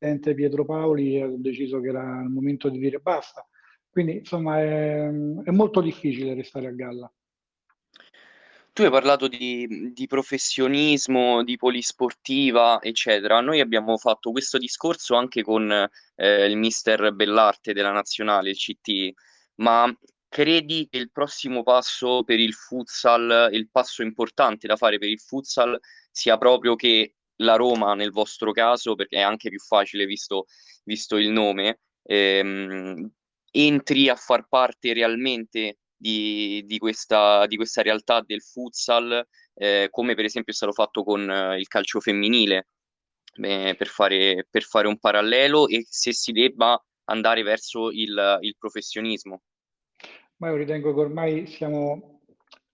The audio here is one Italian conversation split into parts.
presidente Pietro Paoli ha deciso che era il momento di dire basta. Quindi insomma è, è molto difficile restare a galla. Tu hai parlato di, di professionismo, di polisportiva, eccetera. Noi abbiamo fatto questo discorso anche con eh, il mister Bellarte della Nazionale, il CT, ma credi che il prossimo passo per il futsal, il passo importante da fare per il futsal, sia proprio che la Roma, nel vostro caso, perché è anche più facile visto, visto il nome, ehm, entri a far parte realmente di, di, questa, di questa realtà del futsal, eh, come per esempio è stato fatto con eh, il calcio femminile, eh, per, fare, per fare un parallelo, e se si debba andare verso il, il professionismo. Ma io ritengo che ormai siamo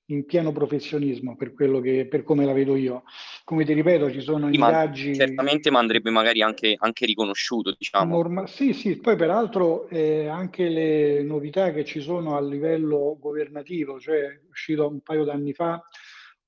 in pieno professionismo per quello che per come la vedo io. Come ti ripeto, ci sono sì, indagini. certamente, ma andrebbe magari anche, anche riconosciuto, diciamo. Norma... Sì, sì, poi peraltro eh, anche le novità che ci sono a livello governativo, cioè uscito un paio d'anni fa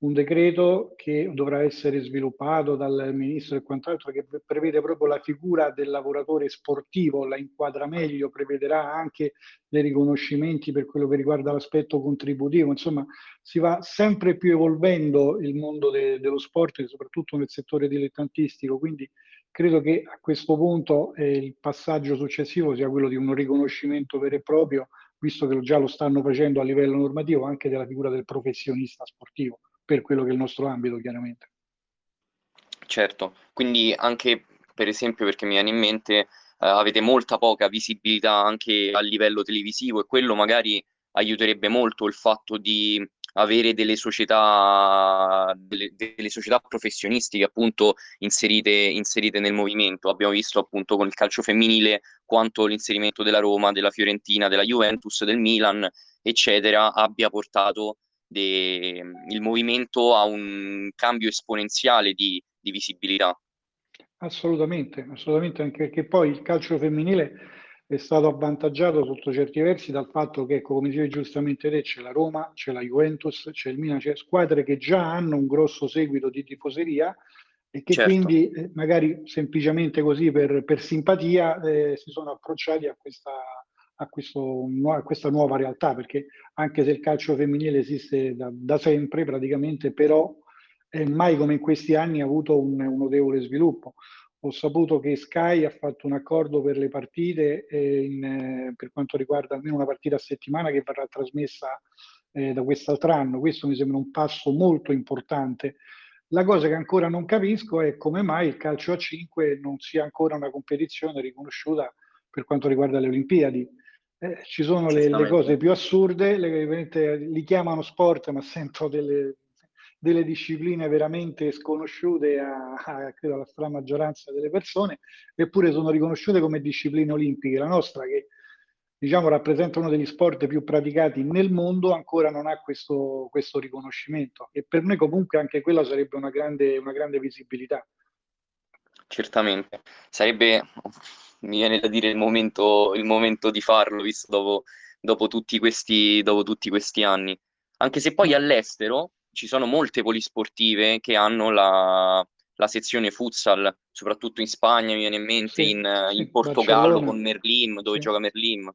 un decreto che dovrà essere sviluppato dal ministro e quant'altro che prevede proprio la figura del lavoratore sportivo, la inquadra meglio, prevederà anche dei riconoscimenti per quello che riguarda l'aspetto contributivo, insomma si va sempre più evolvendo il mondo de- dello sport, soprattutto nel settore dilettantistico, quindi credo che a questo punto eh, il passaggio successivo sia quello di un riconoscimento vero e proprio, visto che già lo stanno facendo a livello normativo, anche della figura del professionista sportivo per quello che è il nostro ambito, chiaramente. Certo, quindi anche per esempio perché mi viene in mente eh, avete molta poca visibilità anche a livello televisivo e quello magari aiuterebbe molto il fatto di avere delle società, delle, delle società professionistiche appunto inserite, inserite nel movimento. Abbiamo visto appunto con il calcio femminile quanto l'inserimento della Roma, della Fiorentina, della Juventus, del Milan, eccetera, abbia portato de, il movimento ha un cambio esponenziale di, di visibilità. Assolutamente, assolutamente, anche perché poi il calcio femminile è stato avvantaggiato sotto certi versi dal fatto che, come dicevi giustamente te, c'è la Roma, c'è la Juventus, c'è il Milan, c'è squadre che già hanno un grosso seguito di tifoseria e che certo. quindi eh, magari semplicemente così per, per simpatia eh, si sono approcciati a questa, a, questo, a, questa nuova realtà, perché anche se il calcio femminile esiste da, da sempre praticamente, però eh, mai come in questi anni ha avuto un, un, notevole sviluppo. Ho saputo che Sky ha fatto un accordo per le partite eh, in, eh, per quanto riguarda almeno una partita a settimana che verrà trasmessa eh, da quest'altro anno. Questo mi sembra un passo molto importante. La cosa che ancora non capisco è come mai il calcio a 5 non sia ancora una competizione riconosciuta per quanto riguarda le Olimpiadi. Eh, ci sono le, le, cose più assurde, le, li chiamano sport, ma sento delle, delle discipline veramente sconosciute a, a, credo, alla strana maggioranza delle persone, eppure sono riconosciute come discipline olimpiche. La nostra, che diciamo rappresenta uno degli sport più praticati nel mondo, ancora non ha questo, questo riconoscimento. E per noi comunque anche quella sarebbe una grande, una grande visibilità. Certamente, sarebbe mi viene da dire il momento, il momento di farlo, visto dopo, dopo, tutti questi, dopo tutti questi anni. Anche se poi all'estero ci sono molte polisportive che hanno la, la sezione futsal, soprattutto in Spagna, mi viene in mente, sì, in, sì, in, Portogallo Barcellona. con Merlim, dove sì. gioca Merlim.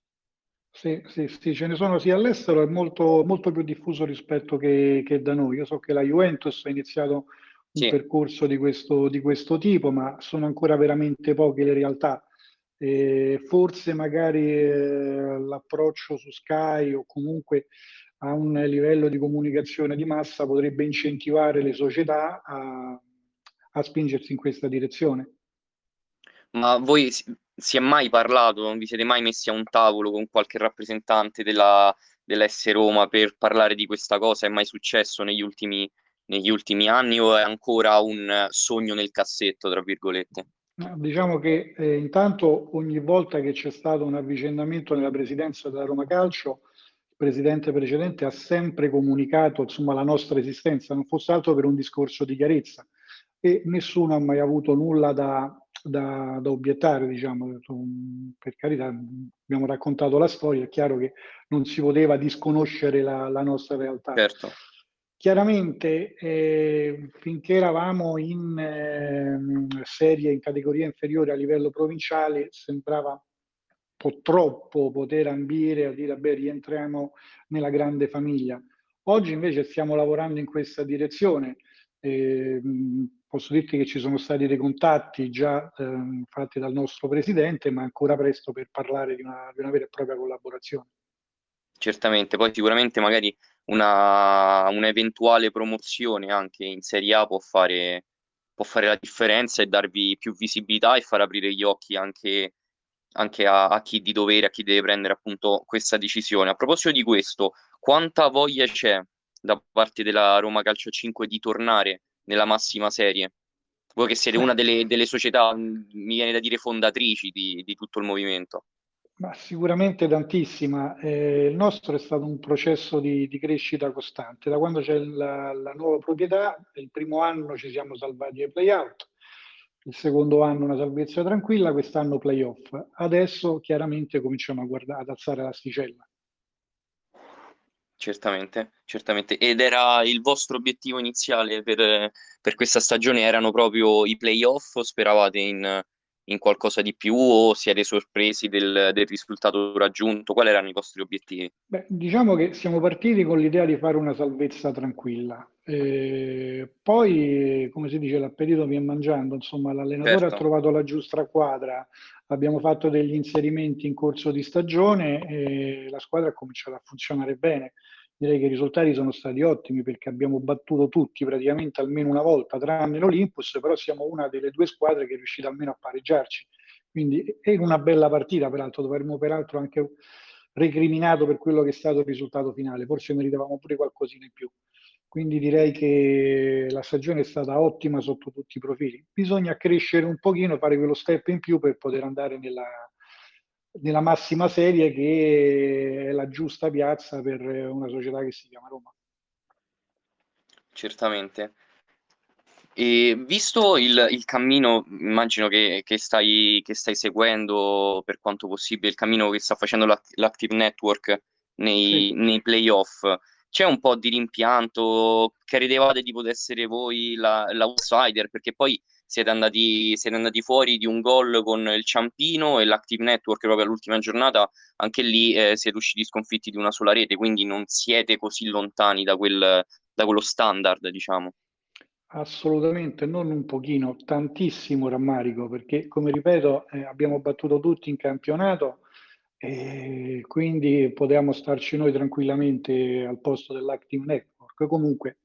Sì, sì, sì, ce ne sono sia all'estero, è molto, molto più diffuso rispetto che, che, da noi. Io so che la Juventus ha iniziato un sì. percorso di questo, di questo, tipo, ma sono ancora veramente poche le realtà. E forse magari eh, l'approccio su Sky o comunque a un livello di comunicazione di massa potrebbe incentivare le società a, a spingersi in questa direzione. Ma voi si è mai parlato, non vi siete mai messi a un tavolo con qualche rappresentante della, dell'S Roma per parlare di questa cosa? È mai successo negli ultimi, negli ultimi anni o è ancora un sogno nel cassetto, tra virgolette? Diciamo che eh, intanto ogni volta che c'è stato un avvicendamento nella presidenza della Roma Calcio, il presidente precedente ha sempre comunicato insomma, la nostra esistenza, non fosse altro per un discorso di chiarezza e nessuno ha mai avuto nulla da, da, da obiettare, diciamo, per carità abbiamo raccontato la storia, è chiaro che non si poteva disconoscere la, la nostra realtà. Certo. Chiaramente eh, finché eravamo in eh, serie in categoria inferiore a livello provinciale sembrava un po' troppo poter ambire a dire beh rientriamo nella grande famiglia. Oggi invece stiamo lavorando in questa direzione. Eh, posso dirti che ci sono stati dei contatti già eh, fatti dal nostro presidente, ma ancora presto per parlare di una, di una vera e propria collaborazione. Certamente, poi sicuramente magari una, un'eventuale promozione anche in Serie A può fare, può fare la differenza e darvi più visibilità e far aprire gli occhi anche, anche a, a, chi di dovere, a chi deve prendere appunto questa decisione. A proposito di questo, quanta voglia c'è da parte della Roma Calcio 5 di tornare nella massima serie? Voi che siete una delle, delle società, mi viene da dire, fondatrici di, di tutto il movimento. Ma sicuramente tantissima. Eh, il nostro è stato un processo di, di crescita costante. Da quando c'è la, la, nuova proprietà, il primo anno ci siamo salvati ai playout, il secondo anno una salvezza tranquilla, quest'anno playoff. Adesso chiaramente cominciamo a guardare, ad alzare l'asticella. Certamente, certamente. Ed era il vostro obiettivo iniziale per, per questa stagione? Erano proprio i playoff o speravate in, in qualcosa di più o siete sorpresi del, del, risultato raggiunto? Quali erano i vostri obiettivi? Beh, diciamo che siamo partiti con l'idea di fare una salvezza tranquilla. Eh, poi, come si dice, l'appetito viene mangiando, insomma, l'allenatore certo. ha trovato la giusta quadra, abbiamo fatto degli inserimenti in corso di stagione e la squadra ha cominciato a funzionare bene direi che i risultati sono stati ottimi perché abbiamo battuto tutti praticamente almeno una volta, tranne l'Olympus, però siamo una delle due squadre che è riuscita almeno a pareggiarci. Quindi è una bella partita, peraltro dovremmo peraltro anche recriminato per quello che è stato il risultato finale, forse meritavamo pure qualcosina in più. Quindi direi che la stagione è stata ottima sotto tutti i profili. Bisogna crescere un pochino, fare quello step in più per poter andare nella, nella massima serie che è la giusta piazza per una società che si chiama Roma. Certamente. E visto il, il cammino, immagino che, che, stai, che, stai, seguendo per quanto possibile, il cammino che sta facendo l'Active Network nei, sì. nei playoff, c'è un po' di rimpianto? Credevate di poter essere voi l'outsider? Perché poi siete andati, siete andati fuori di un gol con il Ciampino e l'Active Network proprio all'ultima giornata, anche lì eh, siete usciti sconfitti di una sola rete, quindi non siete così lontani da, quel, da quello standard, diciamo. Assolutamente, non un pochino, tantissimo rammarico, perché come ripeto eh, abbiamo battuto tutti in campionato e quindi potevamo starci noi tranquillamente al posto dell'Active Network. Comunque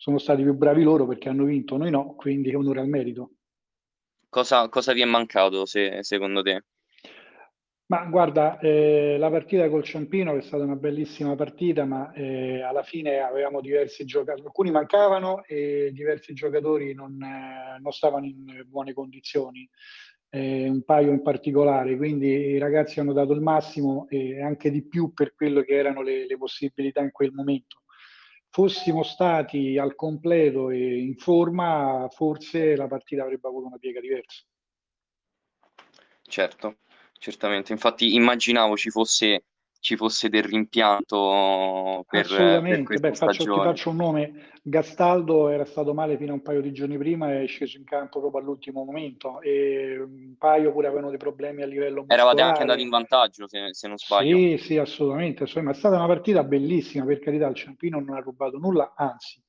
sono stati più bravi loro perché hanno vinto, noi no, quindi onore al merito. Cosa, cosa vi è mancato se, secondo te? Ma guarda, eh, la partita col Ciampino è stata una bellissima partita, ma eh, alla fine avevamo diversi giocatori, alcuni mancavano e diversi giocatori non, eh, non stavano in buone condizioni, eh, un paio in particolare, quindi i ragazzi hanno dato il massimo e anche di più per quello che erano le, le possibilità in quel momento fossimo stati al completo e in forma, forse la partita avrebbe avuto una piega diversa. Certo, certamente. Infatti immaginavo ci fosse ci fosse del rimpianto per, Assolutamente, per Beh, faccio, ti faccio un nome, Gastaldo era stato male fino a un paio di giorni prima e è sceso in campo proprio all'ultimo momento e un paio pure avevano dei problemi a livello muscolare. Eravate anche andati in vantaggio se, se non sbaglio. Sì, sì, assolutamente, ma è stata una partita bellissima, per carità il Ciampino non ha rubato nulla, anzi,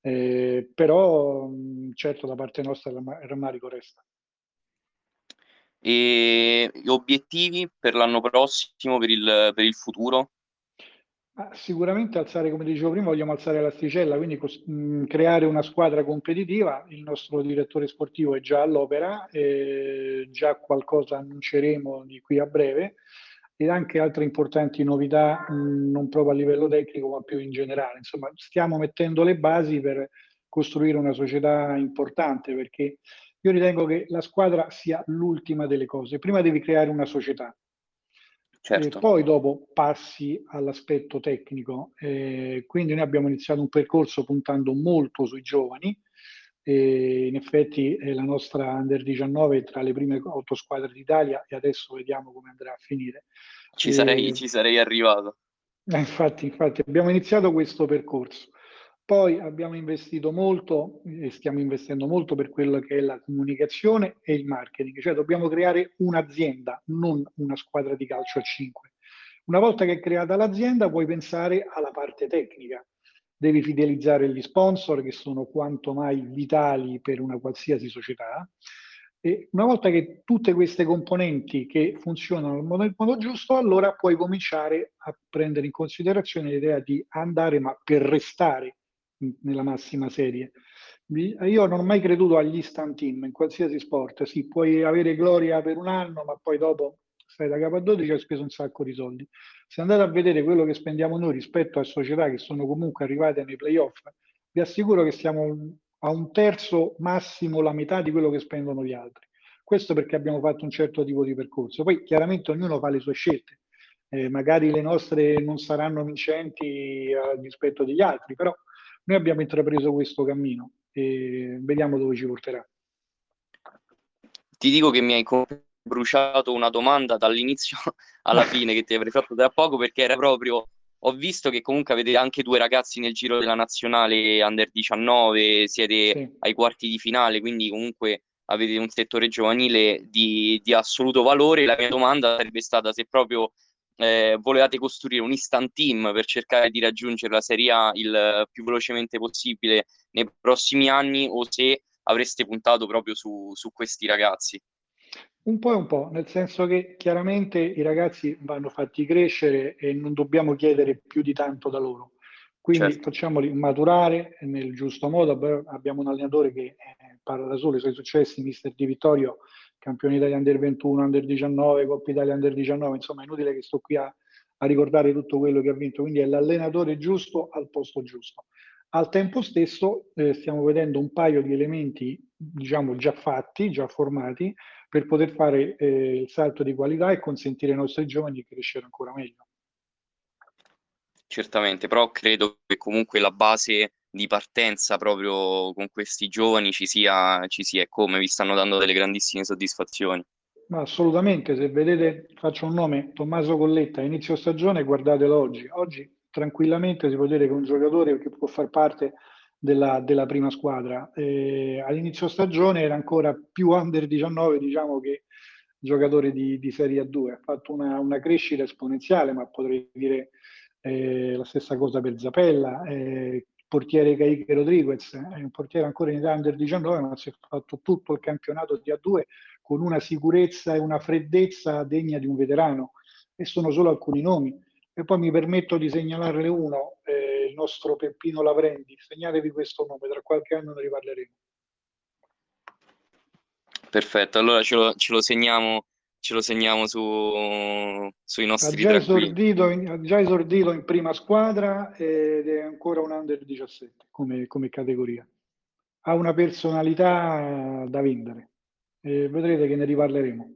eh, però certo da parte nostra il rammarico resta. E obiettivi per l'anno prossimo, per il, per il futuro? Sicuramente alzare, come dicevo prima, vogliamo alzare l'asticella, quindi cos- mh, creare una squadra competitiva. Il nostro direttore sportivo è già all'opera, eh, già qualcosa annunceremo di qui a breve e anche altre importanti novità, mh, non proprio a livello tecnico, ma più in generale. Insomma, stiamo mettendo le basi per costruire una società importante perché io ritengo che la squadra sia l'ultima delle cose. Prima devi creare una società, certo. e poi dopo passi all'aspetto tecnico. Eh, quindi noi abbiamo iniziato un percorso puntando molto sui giovani. E in effetti eh, la nostra Under 19 è tra le prime otto squadre d'Italia e adesso vediamo come andrà a finire. Ci, sarei, ci sarei arrivato. Eh, infatti, infatti, abbiamo iniziato questo percorso. Poi abbiamo investito molto e stiamo investendo molto per quello che è la comunicazione e il marketing, cioè dobbiamo creare un'azienda, non una squadra di calcio a 5. Una volta che è creata l'azienda puoi pensare alla parte tecnica, devi fidelizzare gli sponsor che sono quanto mai vitali per una qualsiasi società. E una volta che tutte queste componenti che funzionano nel modo, nel modo giusto, allora puoi cominciare a prendere in considerazione l'idea di andare, ma per restare nella massima serie. Io non ho mai creduto agli instant team in qualsiasi sport. Sì, puoi avere gloria per un anno, ma poi dopo stai da capo a 12 e hai speso un sacco di soldi. Se andate a vedere quello che spendiamo noi rispetto a società che sono comunque arrivate nei playoff, vi assicuro che siamo a un terzo massimo la metà di quello che spendono gli altri. Questo perché abbiamo fatto un certo tipo di percorso. Poi chiaramente ognuno fa le sue scelte. Eh, magari le nostre non saranno vincenti rispetto degli altri, però noi abbiamo intrapreso questo cammino e vediamo dove ci porterà. Ti dico che mi hai bruciato una domanda dall'inizio alla fine che ti avrei fatto da poco perché era proprio ho visto che comunque avete anche due ragazzi nel giro della nazionale under 19, siete sì. ai quarti di finale, quindi comunque avete un settore giovanile di, di assoluto valore. La mia domanda sarebbe stata se proprio eh, volevate costruire un instant team per cercare di raggiungere la Serie A il più velocemente possibile nei prossimi anni o se avreste puntato proprio su, su questi ragazzi? Un po' e un po', nel senso che chiaramente i ragazzi vanno fatti crescere e non dobbiamo chiedere più di tanto da loro. Quindi certo. facciamoli maturare nel giusto modo. Abbiamo un allenatore che eh, parla da solo i suoi successi, mister Di Vittorio, campione Italia Under 21, Under 19, Coppa Italia Under 19, insomma è inutile che sto qui a, a ricordare tutto quello che ha vinto, quindi è l'allenatore giusto al posto giusto. Al tempo stesso eh, stiamo vedendo un paio di elementi, diciamo, già fatti, già formati, per poter fare eh, il salto di qualità e consentire ai nostri giovani di crescere ancora meglio. Certamente, però credo che comunque la base di partenza proprio con questi giovani ci sia, ci sia e come vi stanno dando delle grandissime soddisfazioni. Ma assolutamente, se vedete, faccio un nome, Tommaso Colletta, inizio stagione, guardatelo oggi. Oggi tranquillamente si può dire che un giocatore che può far parte della, della prima squadra. Eh, all'inizio stagione era ancora più under 19, diciamo, che giocatore di, di Serie A2. Ha fatto una, una crescita esponenziale, ma potrei dire eh, la stessa cosa per Zapella. Eh, portiere Caiche Rodriguez, è un portiere ancora in età under 19, ma si è fatto tutto il campionato di A2 con una sicurezza e una freddezza degna di un veterano. E sono solo alcuni nomi. E poi mi permetto di segnalarle uno, eh, il nostro Peppino Lavrendi. Segnatevi questo nome, tra qualche anno ne riparleremo. Perfetto, allora ce lo, ce lo segniamo ce lo segniamo su, sui nostri ha già, esordito in, ha già esordito in prima squadra ed è ancora un under 17 come, come categoria. Ha una personalità da vendere e vedrete che ne riparleremo.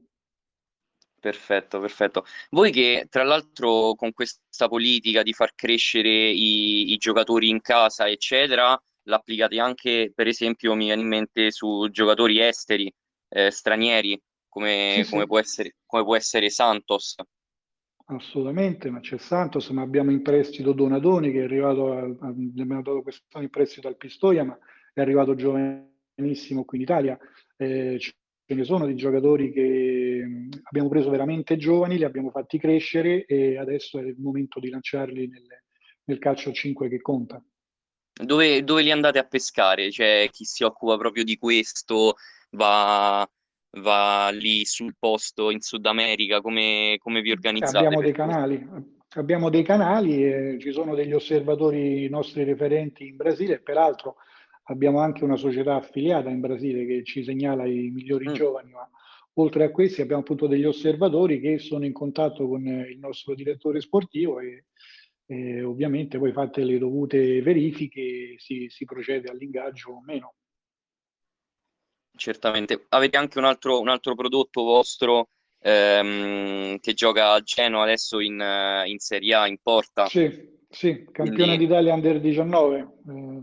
Perfetto, perfetto. Voi che tra l'altro con questa politica di far crescere i, i giocatori in casa, eccetera, l'applicate anche, per esempio, mi viene in mente su giocatori esteri, eh, stranieri, come, sì, come, sì. Può essere, come può essere Santos. Assolutamente, ma c'è Santos, ma abbiamo in prestito Donadoni che è arrivato, a, a, gli abbiamo dato quest'anno in prestito al Pistoia, ma è arrivato giovanissimo qui in Italia. Eh, ce ne sono di giocatori che abbiamo preso veramente giovani, li abbiamo fatti crescere e adesso è il momento di lanciarli nel, nel calcio 5 che conta. Dove, dove, li andate a pescare? Cioè, chi si occupa proprio di questo va, va lì sul posto in Sud America? Come, come vi organizzate? Abbiamo dei canali, abbiamo dei canali e ci sono degli osservatori nostri referenti in Brasile, peraltro abbiamo anche una società affiliata in Brasile che ci segnala i migliori mm. giovani, ma oltre a questi abbiamo appunto degli osservatori che sono in contatto con il nostro direttore sportivo e, e ovviamente poi fatte le dovute verifiche si, si procede all'ingaggio o meno. Certamente. Avete anche un altro, un altro prodotto vostro ehm, che gioca a Genoa adesso in, in Serie A, in porta. Sì, sì, campione quindi, d'Italia under 19.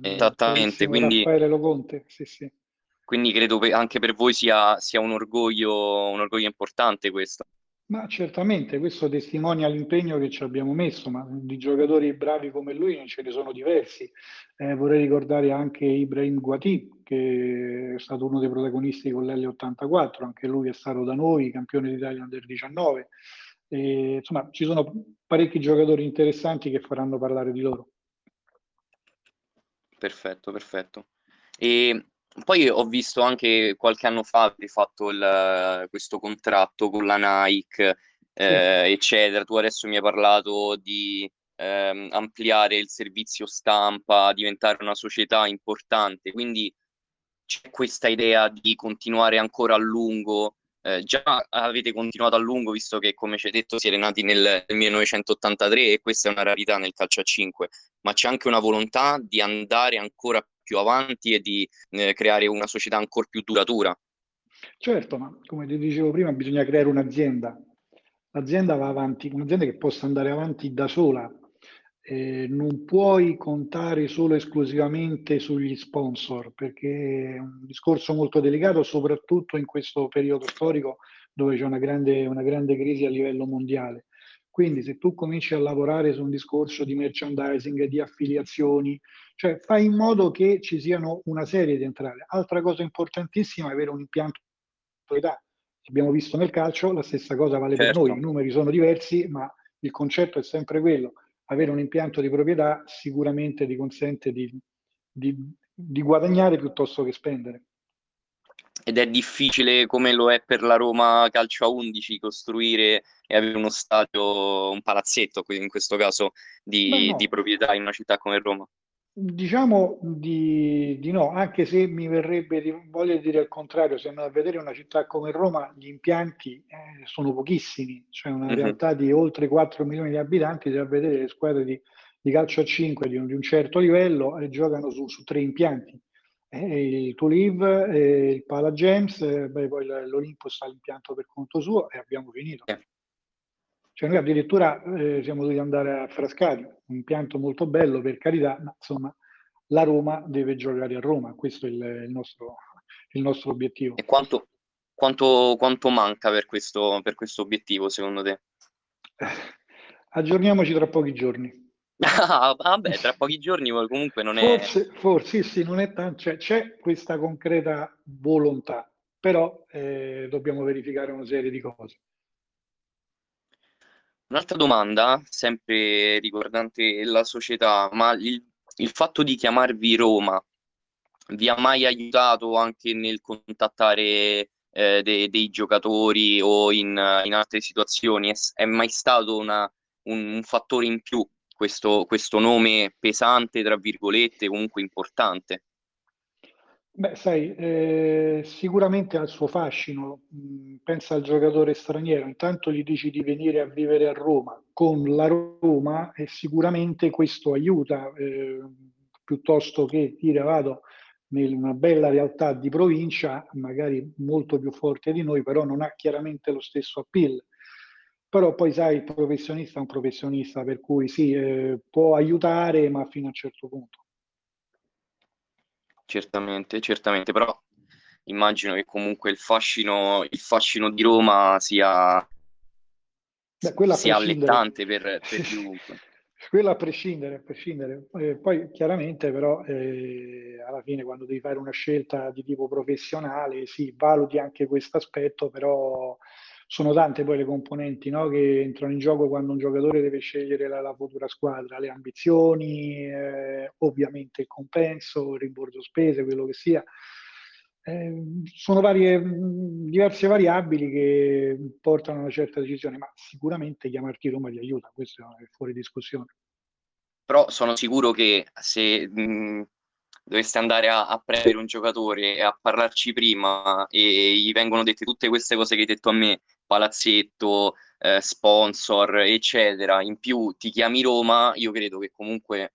Eh, esattamente, quindi, Raffaele Loconte, sì, sì. Quindi credo che anche per voi sia, sia un, orgoglio, un orgoglio importante questo. Ma certamente questo testimonia l'impegno che ci abbiamo messo, ma di giocatori bravi come lui ce ne sono diversi. Eh, vorrei ricordare anche Ibrahim Guati, che è stato uno dei protagonisti con l'L84, anche lui è stato da noi campione d'Italia under 19. E, insomma, ci sono parecchi giocatori interessanti che faranno parlare di loro. Perfetto, perfetto. E poi ho visto anche qualche anno fa avete fatto il, questo contratto con la Nike, eh, eccetera. Tu adesso mi hai parlato di ehm, ampliare il servizio stampa, diventare una società importante, quindi c'è questa idea di continuare ancora a lungo. Eh, già avete continuato a lungo, visto che, come ci hai detto, siete nati nel, nel 1983 e questa è una rarità nel calcio a 5, ma c'è anche una volontà di andare ancora più avanti e di eh, creare una società ancora più duratura. Certo, ma come ti dicevo prima, bisogna creare un'azienda. L'azienda va avanti, un'azienda che possa andare avanti da sola. Eh, non puoi contare solo esclusivamente sugli sponsor, perché è un discorso molto delicato, soprattutto in questo periodo storico dove c'è una grande, una grande crisi a livello mondiale. Quindi se tu cominci a lavorare su un discorso di merchandising, di affiliazioni, cioè fai in modo che ci siano una serie di entrate. Altra cosa importantissima è avere un impianto di proprietà. Abbiamo visto nel calcio, la stessa cosa vale certo. per noi, i numeri sono diversi, ma il concetto è sempre quello. Avere un impianto di proprietà sicuramente ti consente di, di, di guadagnare piuttosto che spendere ed è difficile come lo è per la Roma Calcio a 11 costruire e avere uno stadio, un palazzetto, in questo caso, di, no. di proprietà in una città come Roma. Diciamo di, di, no, anche se mi verrebbe di, voglio dire il contrario, se andate a vedere una città come Roma, gli impianti eh, sono pochissimi, cioè una mm-hmm. realtà di oltre 4 milioni di abitanti, se a vedere le squadre di, di calcio a 5 di un, di un certo livello eh, giocano su, su, tre impianti, il Tuliv, eh, il Pala James, eh, beh, poi l'Olympus ha l'impianto per conto suo e abbiamo finito. Cioè noi addirittura eh, siamo dovuti andare a Frascati, un impianto molto bello per carità, ma insomma la Roma deve giocare a Roma, questo è il, il, nostro, il nostro, obiettivo. E quanto, quanto, quanto manca per questo, per questo, obiettivo secondo te? Eh, aggiorniamoci tra pochi giorni. Ah, vabbè, tra pochi giorni comunque non è... Forse, forse sì, non è tanto, cioè, c'è questa concreta volontà, però eh, dobbiamo verificare una serie di cose. Un'altra domanda, sempre riguardante la società, ma il, il fatto di chiamarvi Roma vi ha mai aiutato anche nel contattare eh, de, dei giocatori o in, in altre situazioni? È, è mai stato una, un, un, fattore in più questo, questo nome pesante, tra virgolette, comunque importante? Beh, sai, eh, sicuramente ha il suo fascino. Mm, pensa al giocatore straniero, intanto gli dici di venire a vivere a Roma con la Roma e sicuramente questo aiuta, eh, piuttosto che dire vado in una bella realtà di provincia, magari molto più forte di noi, però non ha chiaramente lo stesso appeal. Però poi sai, il professionista è un professionista, per cui sì, eh, può aiutare, ma fino a un certo punto. Certamente, certamente, però immagino che comunque il fascino, il fascino di Roma sia, Beh, sia allettante per, per chiunque. Quello a prescindere, a prescindere. Eh, poi chiaramente però eh, alla fine quando devi fare una scelta di tipo professionale, sì, valuti anche questo aspetto, però sono tante poi le componenti no, che entrano in gioco quando un giocatore deve scegliere la, la futura squadra, le ambizioni, eh, ovviamente il compenso, il rimborso spese, quello che sia. Eh, sono varie, diverse variabili che portano a una certa decisione, ma sicuramente chiamarti Roma ti aiuta, questo è fuori discussione. Però sono sicuro che se mh, doveste andare a, a, prendere un giocatore e a parlarci prima e gli vengono dette tutte queste cose che hai detto a me, palazzetto, eh, sponsor, eccetera, in più ti chiami Roma, io credo che comunque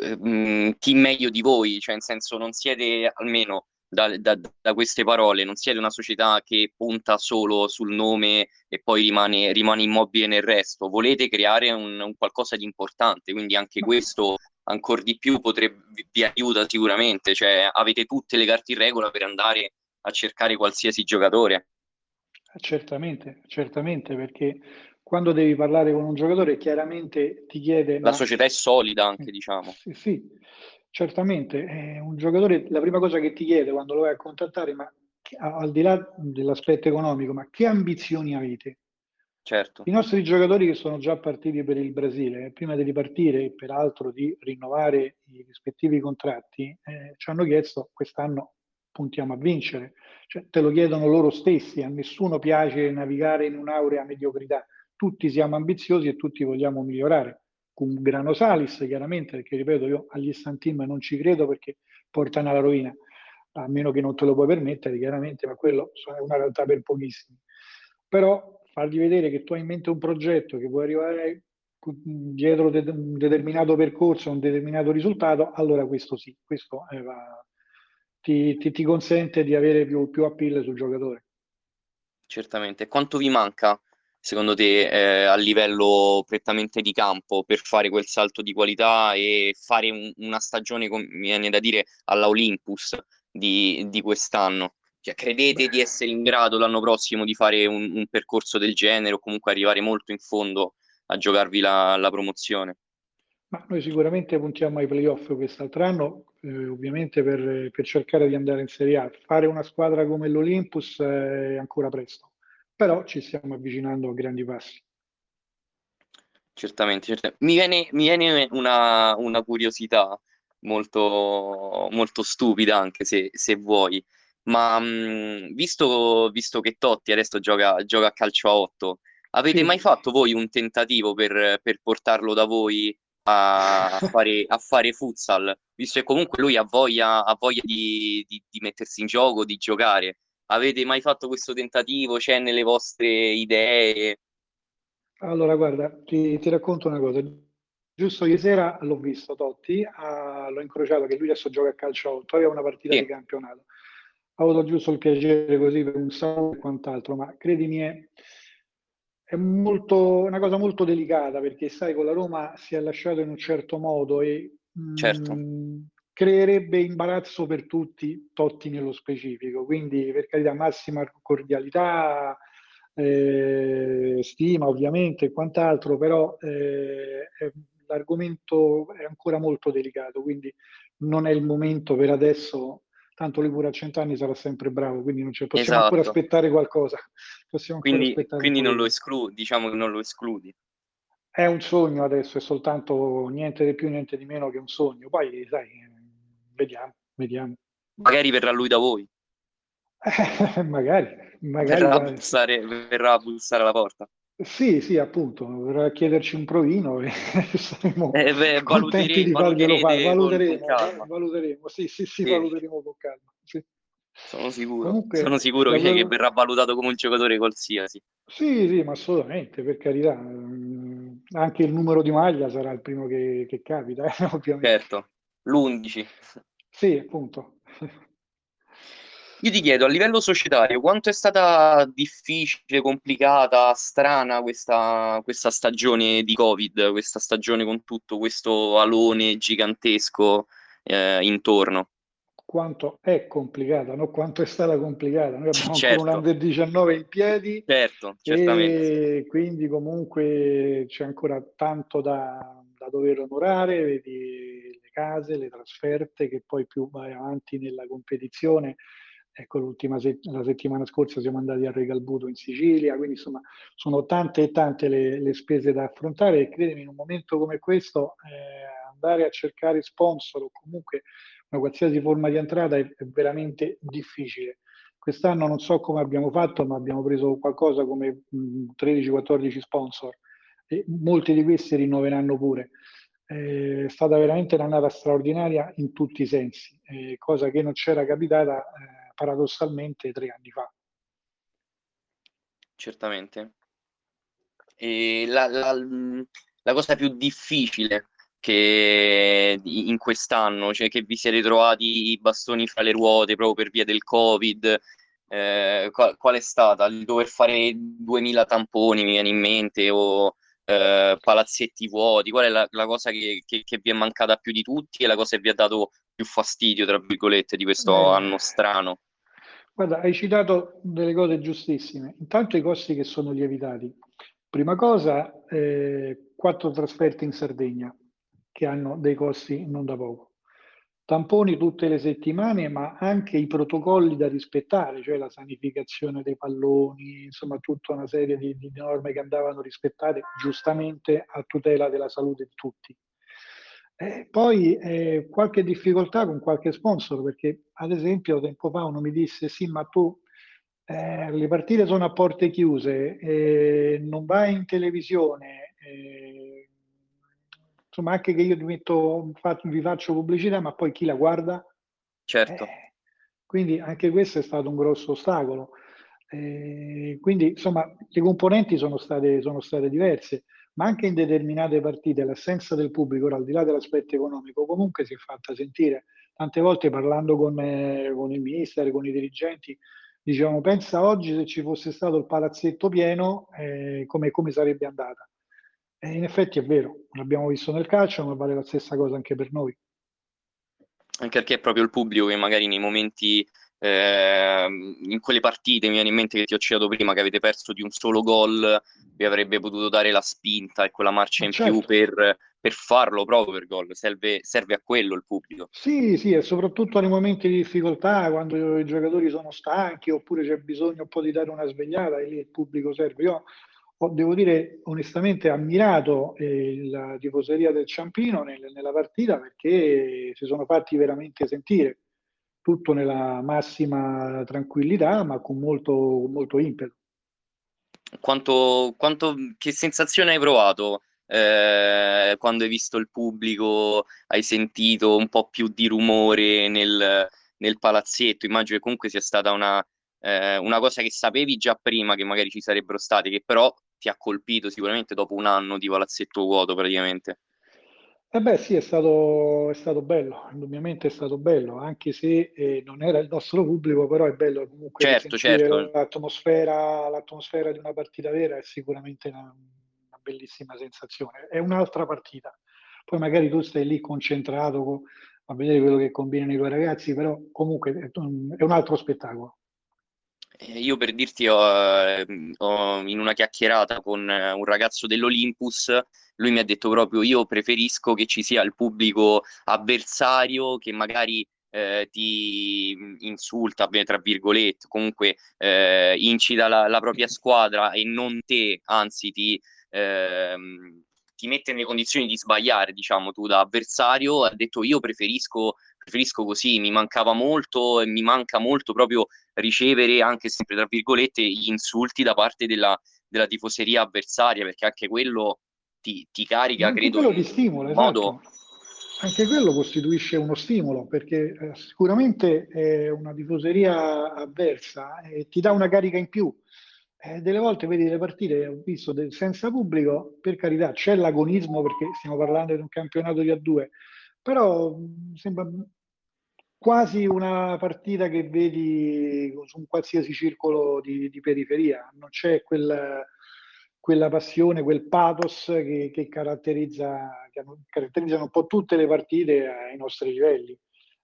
eh, chi meglio di voi, cioè in senso non siete almeno da, da, da, queste parole, non siete una società che punta solo sul nome e poi rimane, rimane immobile nel resto, volete creare un, un qualcosa di importante, quindi anche questo ancora di più potrebbe, vi aiuta sicuramente, cioè avete tutte le carte in regola per andare a cercare qualsiasi giocatore. Certamente, certamente, perché quando devi parlare con un giocatore chiaramente ti chiede... La ma... società è solida anche, diciamo. Sì, sì, certamente. Eh, un giocatore, la prima cosa che ti chiede quando lo vai a contattare, ma al di là dell'aspetto economico, ma che ambizioni avete? Certo. I nostri giocatori che sono già partiti per il Brasile, prima di ripartire e peraltro di rinnovare i rispettivi contratti, eh, ci hanno chiesto quest'anno puntiamo a vincere. Cioè, te lo chiedono loro stessi, a nessuno piace navigare in un'aurea mediocrità. Tutti siamo ambiziosi e tutti vogliamo migliorare. Con Grano Salis, chiaramente, perché ripeto, io agli Stantim non ci credo perché portano alla rovina, a meno che non te lo puoi permettere, chiaramente, ma quello è una realtà per pochissimi. Però fargli vedere che tu hai in mente un progetto, che vuoi arrivare dietro un determinato percorso, un determinato risultato, allora questo sì, questo eh, va, ti, ti, ti, consente di avere più, più appeal sul giocatore. Certamente. Quanto vi manca, secondo te, eh, a livello prettamente di campo per fare quel salto di qualità e fare un, una stagione, come viene da dire, alla Olympus di, di quest'anno? Cioè, credete di essere in grado l'anno prossimo di fare un, un, percorso del genere o comunque arrivare molto in fondo a giocarvi la, la promozione? Ma noi sicuramente puntiamo ai playoff quest'altro anno, eh, ovviamente per, per, cercare di andare in Serie A. Fare una squadra come l'Olympus è ancora presto, però ci stiamo avvicinando a grandi passi. Certamente, certamente. Mi, viene, mi viene una, una, curiosità molto, molto stupida, anche se, se vuoi. Ma mh, visto, visto, che Totti adesso gioca, gioca, a calcio a 8, avete sì. mai fatto voi un tentativo per, per portarlo da voi a, fare, a, fare, futsal? Visto che comunque lui ha voglia, ha voglia di, di, di, mettersi in gioco, di giocare. Avete mai fatto questo tentativo? C'è nelle vostre idee? Allora, guarda, ti, ti racconto una cosa. Giusto ieri sera l'ho visto Totti, ah, l'ho incrociato che lui adesso gioca a calcio a 8, aveva una partita sì. di campionato ho avuto giusto il piacere così per un saluto e quant'altro, ma credimi è, è molto, una cosa molto delicata perché sai con la Roma si è lasciato in un certo modo e certo. mh, mm, creerebbe imbarazzo per tutti, Totti nello specifico, quindi per carità massima cordialità, eh, stima ovviamente e quant'altro, però eh, l'argomento è ancora molto delicato, quindi non è il momento per adesso tanto lui pure a cent'anni sarà sempre bravo, quindi non c'è, possiamo esatto. ancora aspettare qualcosa. Possiamo quindi, aspettare quindi non lo escludi, diciamo che non lo escludi. È un sogno adesso, è soltanto niente di più, niente di meno che un sogno. Poi, sai, vediamo, vediamo. Magari verrà lui da voi. Eh, magari, magari. Verrà a, bussare, verrà a bussare alla porta. Sì, sì, appunto, a chiederci un provino e saremo eh beh, contenti di farglielo fare. Valuteremo, eh, valuteremo, sì, sì, sì, sì, valuteremo con calma. Sì. Sono sicuro, Comunque, sono sicuro che, che, verrà valutato come un giocatore qualsiasi. Sì, sì, ma assolutamente, per carità. Mm, anche il numero di maglia sarà il primo che, che capita, eh, ovviamente. Certo, l'11. Sì, appunto. Io ti chiedo, a livello societario, quanto è stata difficile, complicata, strana questa, questa stagione di Covid, questa stagione con tutto questo alone gigantesco eh, intorno? Quanto è complicata, non quanto è stata complicata. Noi abbiamo certo. ancora un under 19 in piedi. Certo, certamente. E quindi comunque c'è ancora tanto da, da dover onorare, vedi le case, le trasferte, che poi più vai avanti nella competizione Ecco, l'ultima se- la settimana scorsa siamo andati a Regalbuto in Sicilia, quindi insomma sono tante e tante le, le spese da affrontare e credimi in un momento come questo eh, andare a cercare sponsor o comunque una qualsiasi forma di entrata è, è veramente difficile. Quest'anno non so come abbiamo fatto, ma abbiamo preso qualcosa come 13-14 sponsor e molti di questi rinnoveranno pure. Eh, è stata veramente un'annata straordinaria in tutti i sensi, eh, cosa che non c'era capitata eh, paradossalmente tre anni fa. Certamente. La, la, la cosa più difficile che in quest'anno, cioè che vi siete trovati i bastoni fra le ruote proprio per via del Covid, eh, qual, qual, è stata? Il dover fare 2000 tamponi, mi viene in mente, o eh, palazzetti vuoti? Qual è la, la cosa che, che, che, vi è mancata più di tutti e la cosa che vi ha dato più fastidio, tra virgolette, di questo anno strano? Guarda, hai citato delle cose giustissime. Intanto i costi che sono lievitati. Prima cosa, eh, quattro trasferte in Sardegna, che hanno dei costi non da poco. Tamponi tutte le settimane, ma anche i protocolli da rispettare, cioè la sanificazione dei palloni, insomma tutta una serie di, di norme che andavano rispettate giustamente a tutela della salute di tutti. Eh, poi eh, qualche difficoltà con qualche sponsor, perché ad esempio tempo fa uno mi disse sì, ma tu eh, le partite sono a porte chiuse, eh, non vai in televisione, eh, insomma anche che io metto, vi faccio pubblicità, ma poi chi la guarda? Certo. Eh, quindi anche questo è stato un grosso ostacolo. quindi insomma le componenti sono state, sono state diverse ma anche in determinate partite l'assenza del pubblico, al di là dell'aspetto economico, comunque si è fatta sentire. Tante volte parlando con, eh, con il mister, con i dirigenti, dicevamo pensa oggi se ci fosse stato il palazzetto pieno eh, come, come, sarebbe andata. E in effetti è vero, l'abbiamo visto nel calcio, ma vale la stessa cosa anche per noi. Anche perché è proprio il pubblico che magari nei momenti eh, in quelle partite mi viene in mente che ti ho citato prima che avete perso di un solo gol vi avrebbe potuto dare la spinta e quella marcia in certo. più per, per, farlo proprio per gol. Serve, serve, a quello il pubblico. Sì sì e soprattutto nei momenti di difficoltà quando i giocatori sono stanchi oppure c'è bisogno un po' di dare una svegliata e lì il pubblico serve. Io ho, devo dire onestamente ammirato eh, la tifoseria del Ciampino nel, nella partita perché si sono fatti veramente sentire tutto nella massima tranquillità, ma con molto, molto impeto. Quanto, quanto, che sensazione hai provato eh, quando hai visto il pubblico? Hai sentito un po' più di rumore nel, nel palazzetto? Immagino che comunque sia stata una, eh, una cosa che sapevi già prima che magari ci sarebbero stati, che però ti ha colpito sicuramente dopo un anno di palazzetto vuoto praticamente. Eh beh, sì, è stato, è stato bello, indubbiamente è stato bello, anche se eh, non era il nostro pubblico, però è bello comunque certo, certo. L'atmosfera, l'atmosfera di una partita vera è sicuramente una, una, bellissima sensazione. È un'altra partita. Poi magari tu stai lì concentrato a vedere quello che combinano i tuoi ragazzi, però comunque è un, è un altro spettacolo. Eh, io per dirti, ho, ehm, ho, in una chiacchierata con eh, un ragazzo dell'Olympus, lui mi ha detto proprio io preferisco che ci sia il pubblico avversario che magari eh, ti insulta, tra virgolette, comunque eh, incita la, la, propria squadra e non te, anzi ti, ehm, ti mette nelle condizioni di sbagliare, diciamo, tu da avversario, ha detto io preferisco, preferisco così, mi mancava molto e mi manca molto proprio ricevere, anche sempre tra virgolette, gli insulti da parte della, della tifoseria avversaria, perché anche quello ti, ti carica, anche credo, quello ti stimola, esatto. Anche quello costituisce uno stimolo, perché eh, sicuramente è una tifoseria avversa e ti dà una carica in più eh, delle volte vedi le partite, ho visto del, senza pubblico, per carità c'è l'agonismo perché stiamo parlando di un campionato di A2, però sembra quasi una partita che vedi su un qualsiasi circolo di, di periferia, non c'è quel, quella passione, quel pathos che, che, caratterizza, che caratterizzano un po' tutte le partite ai nostri livelli.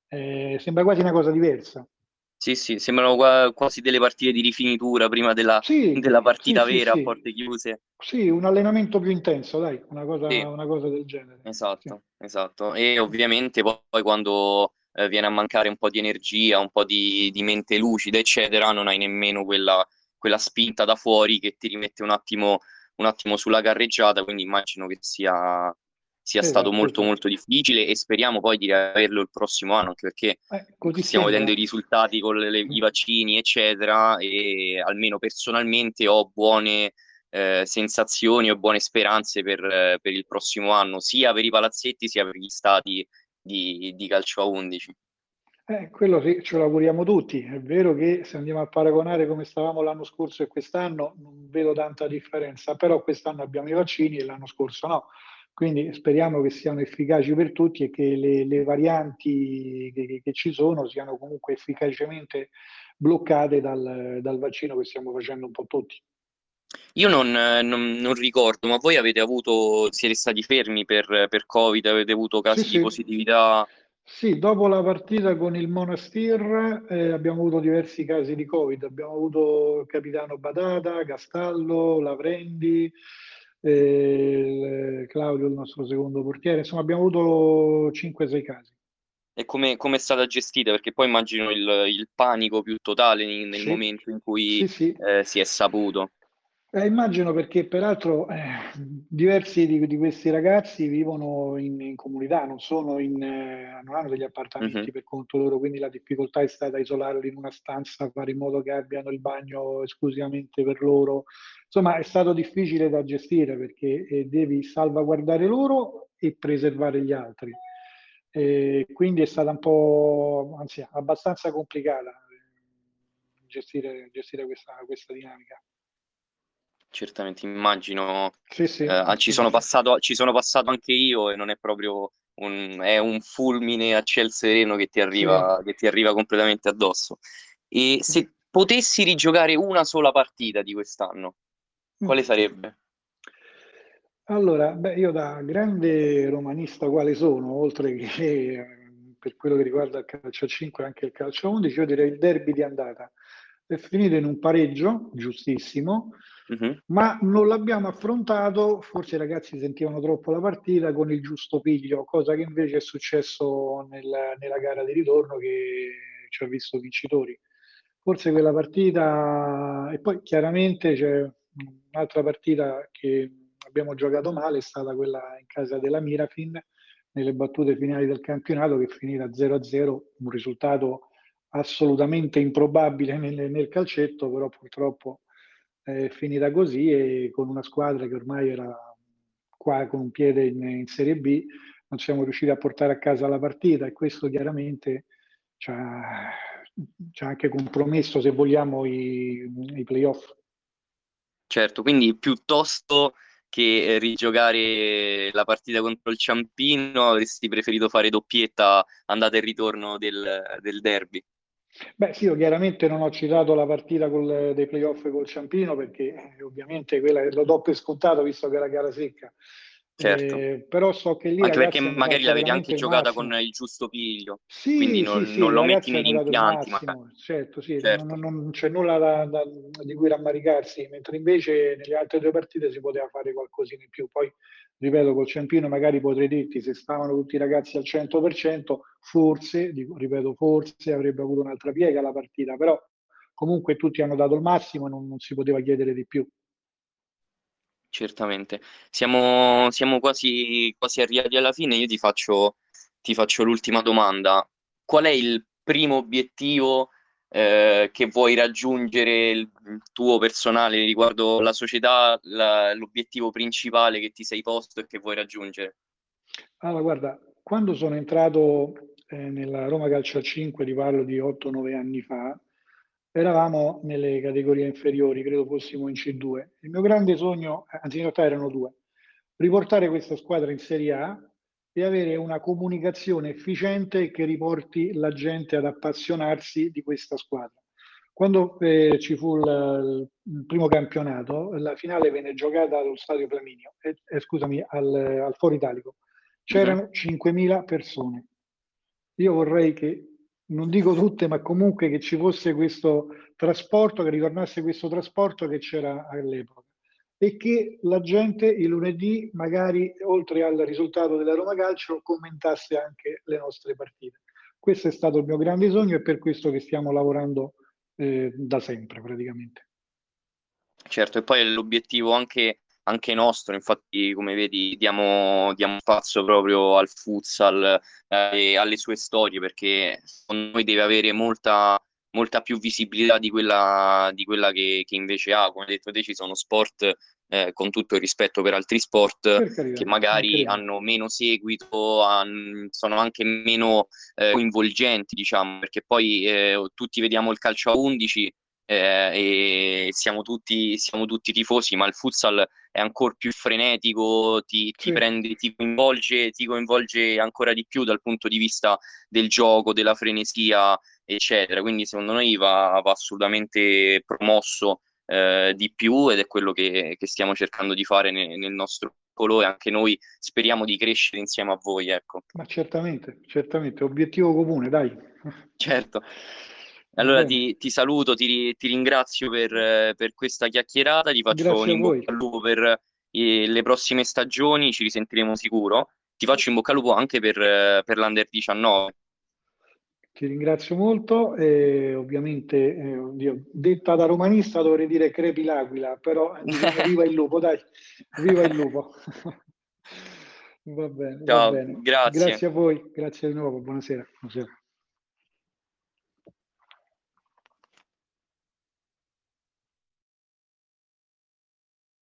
Eh, sembra quasi una cosa diversa. Sì, sì, sembrano quasi delle partite di rifinitura prima della, sì, della partita sì, vera sì, a porte chiuse. Sì, un allenamento più intenso, dai, una cosa, una cosa del genere. Esatto, esatto. E ovviamente poi quando eh, viene a mancare un po' di energia, un po' di, di mente lucida, eccetera, non hai nemmeno quella, quella, spinta da fuori che ti rimette un attimo, un attimo sulla carreggiata, quindi immagino che sia sia esatto, stato molto molto difficile e speriamo poi di averlo il prossimo anno anche perché eh, stiamo vedendo i risultati con le, i vaccini eccetera e almeno personalmente ho buone eh, sensazioni o buone speranze per, eh, per, il prossimo anno sia per i palazzetti sia per gli stati di, di calcio a 11 eh, quello sì, ce lo auguriamo tutti. È vero che se andiamo a paragonare come stavamo l'anno scorso e quest'anno non vedo tanta differenza, però quest'anno abbiamo i vaccini e l'anno scorso no. Quindi speriamo che siano efficaci per tutti e che le, le varianti che, che, ci sono siano comunque efficacemente bloccate dal, dal, vaccino che stiamo facendo un po' tutti. Io non, non, non, ricordo, ma voi avete avuto, siete stati fermi per, per Covid, avete avuto casi sì, di sì. positività? Sì, dopo la partita con il Monastir eh, abbiamo avuto diversi casi di Covid. Abbiamo avuto il capitano Badata, Castallo, Lavrendi, eh, Claudio, il nostro secondo portiere. Insomma, abbiamo avuto 5-6 casi. E come, come, è stata gestita? Perché poi immagino il, il panico più totale nel, sì. momento in cui sì, sì. Eh, si è saputo. Eh, immagino perché peraltro eh, diversi di, di, questi ragazzi vivono in, in comunità, non, in, eh, non, hanno degli appartamenti uh-huh. per conto loro, quindi la difficoltà è stata isolarli in una stanza, fare in modo che abbiano il bagno esclusivamente per loro. Insomma, è stato difficile da gestire perché eh, devi salvaguardare loro e preservare gli altri. quindi è stata un po', anzi, abbastanza complicata eh, gestire, gestire questa, questa dinamica. Certamente, immagino. Sì, sì, eh, ci, sono passato, ci sono passato anche io e non è proprio un, è un fulmine a ciel sereno che ti arriva, sì. che ti arriva completamente addosso. E se potessi rigiocare una sola partita di quest'anno, mm. quale sarebbe? Allora, beh, io da grande romanista quale sono, oltre che per quello che riguarda il calcio a 5 anche il calcio a 11, io direi il derby di andata. È finito in un pareggio, giustissimo, Uh-huh. Ma non l'abbiamo affrontato, forse i ragazzi sentivano troppo la partita con il giusto piglio, cosa che invece è successo nel, nella gara di ritorno che ci ha visto vincitori. Forse quella partita, e poi chiaramente c'è un'altra partita che abbiamo giocato male, è stata quella in casa della Mirafin, nelle battute finali del campionato che finita 0-0, un risultato assolutamente improbabile nel, nel calcetto, però purtroppo è finita così e con una squadra che ormai era qua con un piede in, in Serie B non siamo riusciti a portare a casa la partita e questo chiaramente ci ha, ci ha anche compromesso, se vogliamo, i, i playoff. Certo, quindi piuttosto che rigiocare la partita contro il Ciampino avresti preferito fare doppietta andata e ritorno del, del derby? Beh sì, io chiaramente non ho citato la partita col, dei playoff col Ciampino perché eh, ovviamente quella lo do per scontato visto che era gara secca. Certo. Eh, però so che lì anche perché magari l'avete anche giocata con il giusto piglio sì, quindi non, sì, sì, non lo metti nei rimpianti certo, sì, certo. Non, non, c'è nulla da, da, di cui rammaricarsi mentre invece nelle altre due partite si poteva fare qualcosina in più poi ripeto, col Ciampino magari potrei dirti se stavano tutti i ragazzi al 100%, forse, dico, ripeto, forse avrebbe avuto un'altra piega la partita, però comunque tutti hanno dato il massimo e non, non si poteva chiedere di più. Certamente. Siamo, siamo quasi, quasi, arrivati alla fine. Io ti faccio, ti faccio l'ultima domanda. Qual è il primo obiettivo eh, che vuoi raggiungere il tuo personale riguardo la società, la, l'obiettivo principale che ti sei posto e che vuoi raggiungere? Allora, guarda, quando sono entrato eh, nella Roma Calcio a 5, ti parlo di 8-9 anni fa, eravamo nelle categorie inferiori, credo fossimo in C2. Il mio grande sogno, anzi in realtà erano due, riportare questa squadra in Serie A e avere una comunicazione efficiente che riporti la gente ad appassionarsi di questa squadra. Quando eh, ci fu il, il, primo campionato, la finale venne giocata allo Stadio Flaminio, eh, eh, scusami, al, al Foro Italico. C'erano mm-hmm. 5.000 persone. Io vorrei che, non dico tutte, ma comunque che ci fosse questo trasporto, che ritornasse questo trasporto che c'era all'epoca e che la gente il lunedì, magari oltre al risultato della Roma Calcio, commentasse anche le nostre partite. Questo è stato il mio grande sogno e per questo che stiamo lavorando eh, da sempre praticamente. Certo, e poi l'obiettivo anche, anche nostro, infatti come vedi diamo, diamo spazio proprio al futsal eh, e alle sue storie perché secondo noi deve avere molta molta più visibilità di quella, di quella che, che, invece ha. Come hai detto te, ci sono sport, eh, con tutto il rispetto per altri sport, carità, che magari hanno meno seguito, hanno, sono anche meno eh, coinvolgenti, diciamo, perché poi eh, tutti vediamo il calcio a 11 eh, e siamo tutti, siamo tutti tifosi, ma il futsal è ancora più frenetico, ti, ti sì. prende, ti coinvolge, ti coinvolge ancora di più dal punto di vista del gioco, della frenesia, eccetera. Quindi secondo noi va, va assolutamente promosso eh, di più ed è quello che, che stiamo cercando di fare ne, nel nostro piccolo e anche noi speriamo di crescere insieme a voi. Ecco. Ma certamente, certamente, obiettivo comune, dai. Certo. Allora ti, ti, saluto, ti, ti ringrazio per, per, questa chiacchierata, ti faccio Grazie un in bocca al lupo per eh, le prossime stagioni, ci risentiremo sicuro. Ti faccio in bocca al lupo anche per, per l'Under 19. Ti ringrazio molto e ovviamente, eh, oddio, detta da romanista dovrei dire crepi l'aquila, però viva il lupo, dai, viva il lupo. va bene, Ciao, va bene. Grazie. Grazie a voi, grazie di nuovo, buonasera. buonasera.